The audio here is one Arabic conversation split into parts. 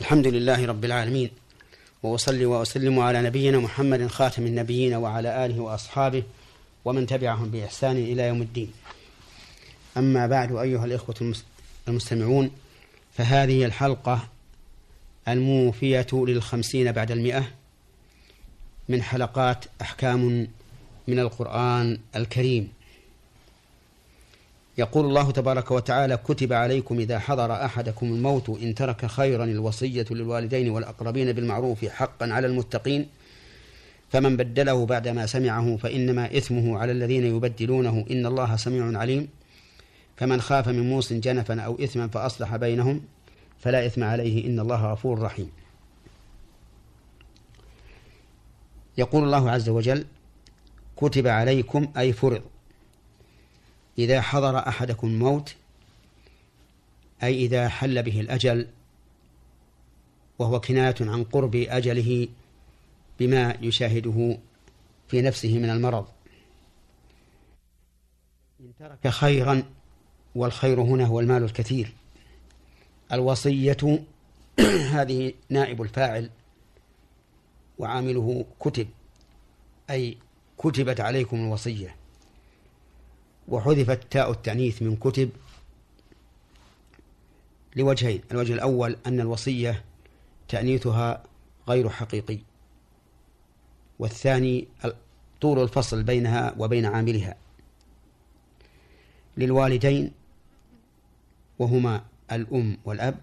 الحمد لله رب العالمين وأصلي وأسلم على نبينا محمد خاتم النبيين وعلى آله وأصحابه ومن تبعهم بإحسان إلى يوم الدين. أما بعد أيها الإخوة المستمعون فهذه الحلقة الموفية للخمسين بعد المئة من حلقات أحكام من القرآن الكريم. يقول الله تبارك وتعالى كتب عليكم إذا حضر أحدكم الموت إن ترك خيرا الوصية للوالدين والأقربين بالمعروف حقا على المتقين فمن بدله بعدما سمعه فإنما إثمه على الذين يبدلونه إن الله سميع عليم. فمن خاف من موص جنفا أو إثما فأصلح بينهم فلا إثم عليه إن الله غفور رحيم. يقول الله عز وجل كتب عليكم أي فرض إذا حضر أحدكم الموت أي إذا حل به الأجل وهو كناية عن قرب أجله بما يشاهده في نفسه من المرض. إن ترك خيرا والخير هنا هو المال الكثير. الوصية هذه نائب الفاعل وعامله كتب أي كتبت عليكم الوصية. وحذفت تاء التأنيث من كتب لوجهين. الوجه الأول أن الوصية تأنيثها غير حقيقي والثاني طول الفصل بينها وبين عاملها للوالدين وهما الأم والأب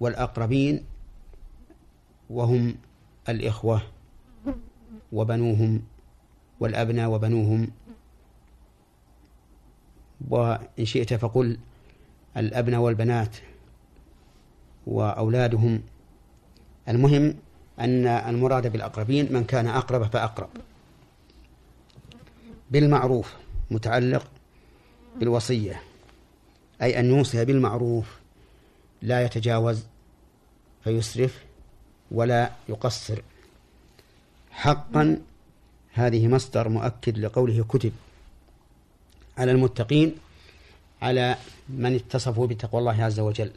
والأقربين وهم الإخوة وبنوهم والأبناء وبنوهم وإن شئت فقل الأبناء والبنات وأولادهم. المهم أن المراد بالأقربين من كان أقرب فأقرب. بالمعروف متعلق بالوصية أي أن يوصي بالمعروف لا يتجاوز فيسرف ولا يقصر. حقا هذه مصدر مؤكد لقوله كتب. على المتقين على من اتصفوا بتقوى الله عز وجل.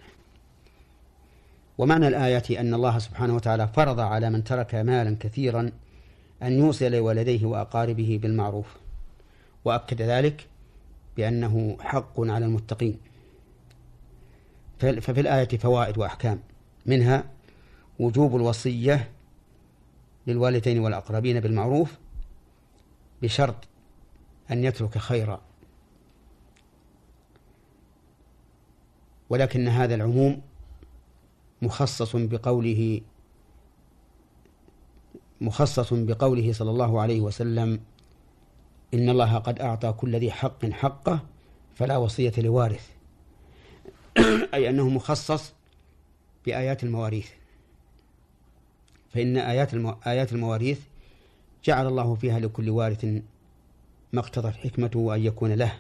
ومعنى الآية أن الله سبحانه وتعالى فرض على من ترك مالا كثيرا أن يوصل لولديه وأقاربه بالمعروف. وأكد ذلك بأنه حق على المتقين. ففي الآية فوائد وأحكام. منها وجوب الوصية للوالدين والأقربين بالمعروف بشرط أن يترك خيرا. ولكن هذا العموم مخصص بقوله مخصص بقوله صلى الله عليه وسلم إن الله قد أعطى كل ذي حق حقه فلا وصية لوارث. أي أنه مخصص بآيات المواريث. فإن آيات آيات المواريث جعل الله فيها لكل وارث ما اقتضت حكمته أن يكون له.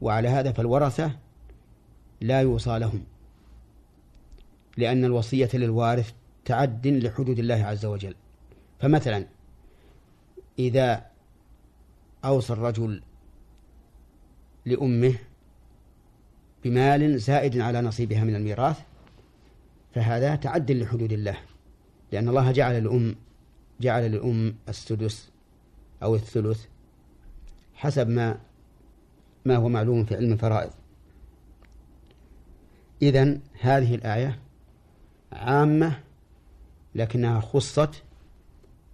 وعلى هذا فالورثة لا يوصى لهم لأن الوصية للوارث تعد لحدود الله عز وجل. فمثلا إذا أوصى الرجل لأمه بمال زائد على نصيبها من الميراث فهذا تعد لحدود الله لأن الله جعل الأم جعل للأم السدس أو الثلث حسب ما ما هو معلوم في علم الفرائض. إذن هذه الآية عامة لكنها خصت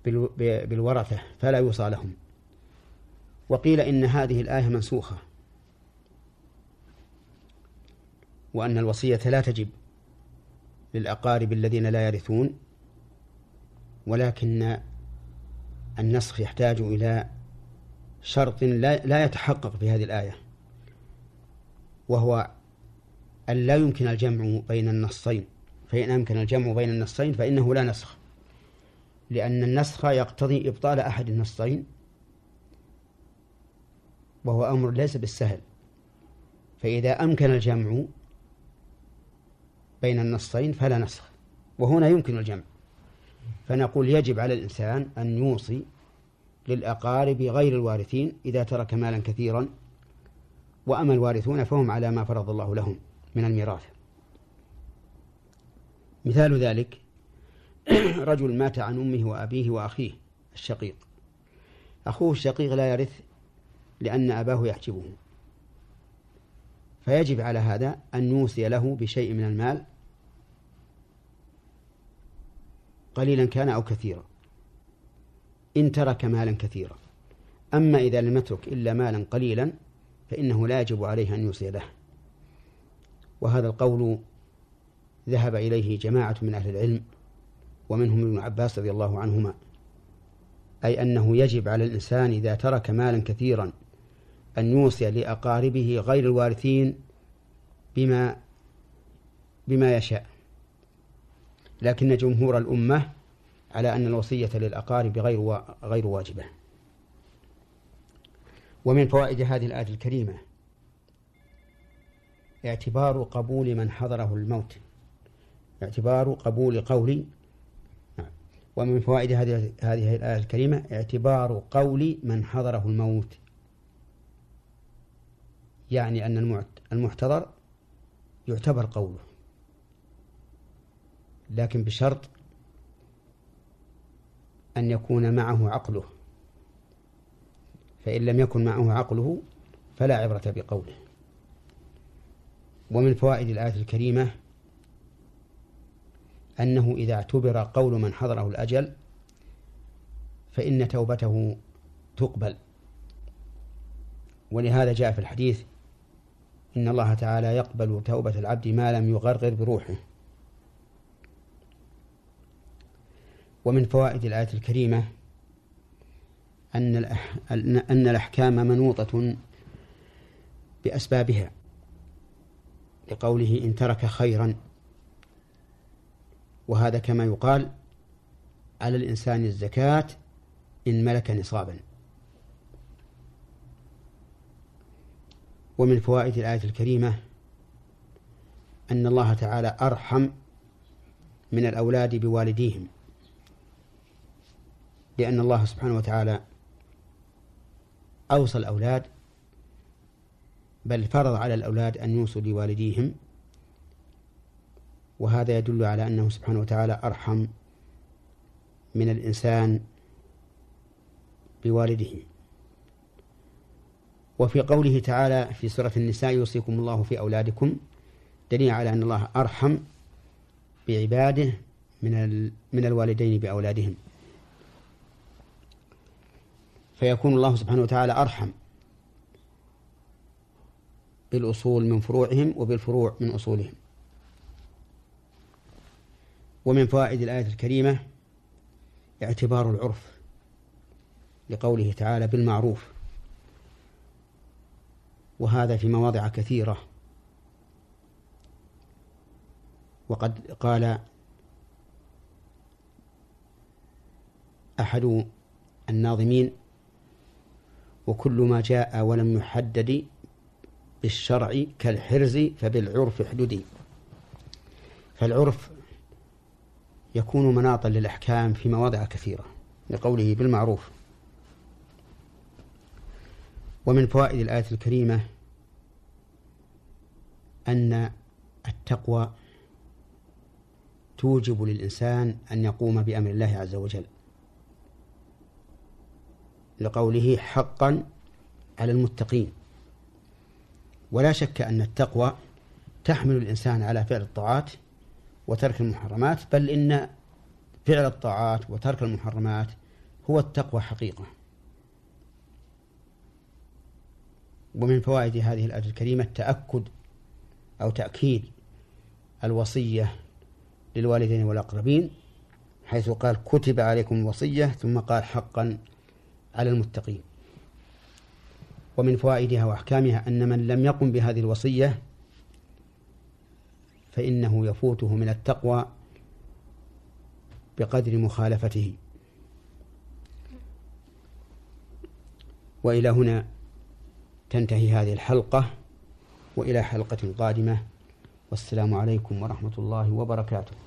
بالورثة فلا يوصى لهم. وقيل إن هذه الآية منسوخة. وأن الوصية لا تجب للأقارب الذين لا يرثون ولكن النسخ يحتاج إلى شرط لا يتحقق في هذه الآية وهو أن لا يمكن الجمع بين النصين. فإن أمكن الجمع بين النصين فإنه لا نسخ. لأن النسخ يقتضي إبطال أحد النصين وهو أمر ليس بالسهل. فإذا أمكن الجمع بين النصين فلا نسخ. وهنا يمكن الجمع. فنقول يجب على الإنسان أن يوصي للأقارب غير الوارثين إذا ترك مالا كثيرا وأما الوارثون فهم على ما فرض الله لهم. من الميراث. مثال ذلك رجل مات عن أمه وأبيه وأخيه الشقيق. أخوه الشقيق لا يرث لأن أباه يحجبه. فيجب على هذا أن يوصي له بشيء من المال قليلا كان أو كثيرا. إن ترك مالا كثيرا. أما إذا لم يترك إلا مالا قليلا فإنه لا يجب عليه أن يوصي له. وهذا القول ذهب إليه جماعة من أهل العلم ومنهم ابن عباس رضي الله عنهما أي أنه يجب على الإنسان إذا ترك مالا كثيرا أن يوصي لأقاربه غير الوارثين بما بما يشاء. لكن جمهور الأمة على أن الوصية للأقارب غير غير واجبة. ومن فوائد هذه الآية الكريمة اعتبار قبول من حضره الموت. اعتبار قبول قول. نعم. ومن فوائد هذه هذه الآية الكريمة اعتبار قول من حضره الموت. يعني أن المحتضر يعتبر قوله. لكن بشرط أن يكون معه عقله. فإن لم يكن معه عقله فلا عبرة بقوله. ومن فوائد الآية الكريمة أنه إذا اعتبر قول من حضره الأجل فإن توبته تقبل. ولهذا جاء في الحديث إن الله تعالى يقبل توبة العبد ما لم يغرغر بروحه. ومن فوائد الآية الكريمة أن أن الأحكام منوطة بأسبابها. لقوله إن ترك خيرا. وهذا كما يقال على الإنسان الزكاة إن ملك نصابا. ومن فوائد الآية الكريمة أن الله تعالى أرحم من الأولاد بوالديهم لأن الله سبحانه وتعالى أوصى الأولاد بل فرض على الأولاد أن يوصوا لوالديهم وهذا يدل على أنه سبحانه وتعالى أرحم من الإنسان بوالده. وفي قوله تعالى في سورة النساء يوصيكم الله في أولادكم دليل على أن الله أرحم بعباده من من الوالدين بأولادهم. فيكون الله سبحانه وتعالى أرحم. بالأصول من فروعهم وبالفروع من أصولهم. ومن فوائد الآية الكريمة اعتبار العرف لقوله تعالى بالمعروف. وهذا في مواضع كثيرة. وقد قال أحد الناظمين وكل ما جاء ولم يحدد بالشرع كالحرز فبالعرف احددي فالعرف يكون مناطا للأحكام في مواضع كثيرة لقوله بالمعروف. ومن فوائد الآية الكريمة أن التقوى توجب للإنسان أن يقوم بأمر الله عز وجل. لقوله حقا على المتقين. ولا شك أن التقوى تحمل الإنسان على فعل الطاعات وترك المحرمات بل إن فعل الطاعات وترك المحرمات هو التقوى حقيقة. ومن فوائد هذه الآية الكريمة تأكد أو تأكيد الوصية للوالدين والأقربين حيث قال كتب عليكم الوصية ثم قال حقا على المتقين. ومن فوائدها وأحكامها أن من لم يقم بهذه الوصية فإنه يفوته من التقوى بقدر مخالفته. وإلى هنا تنتهي هذه الحلقة وإلى حلقة قادمة. والسلام عليكم ورحمة الله وبركاته.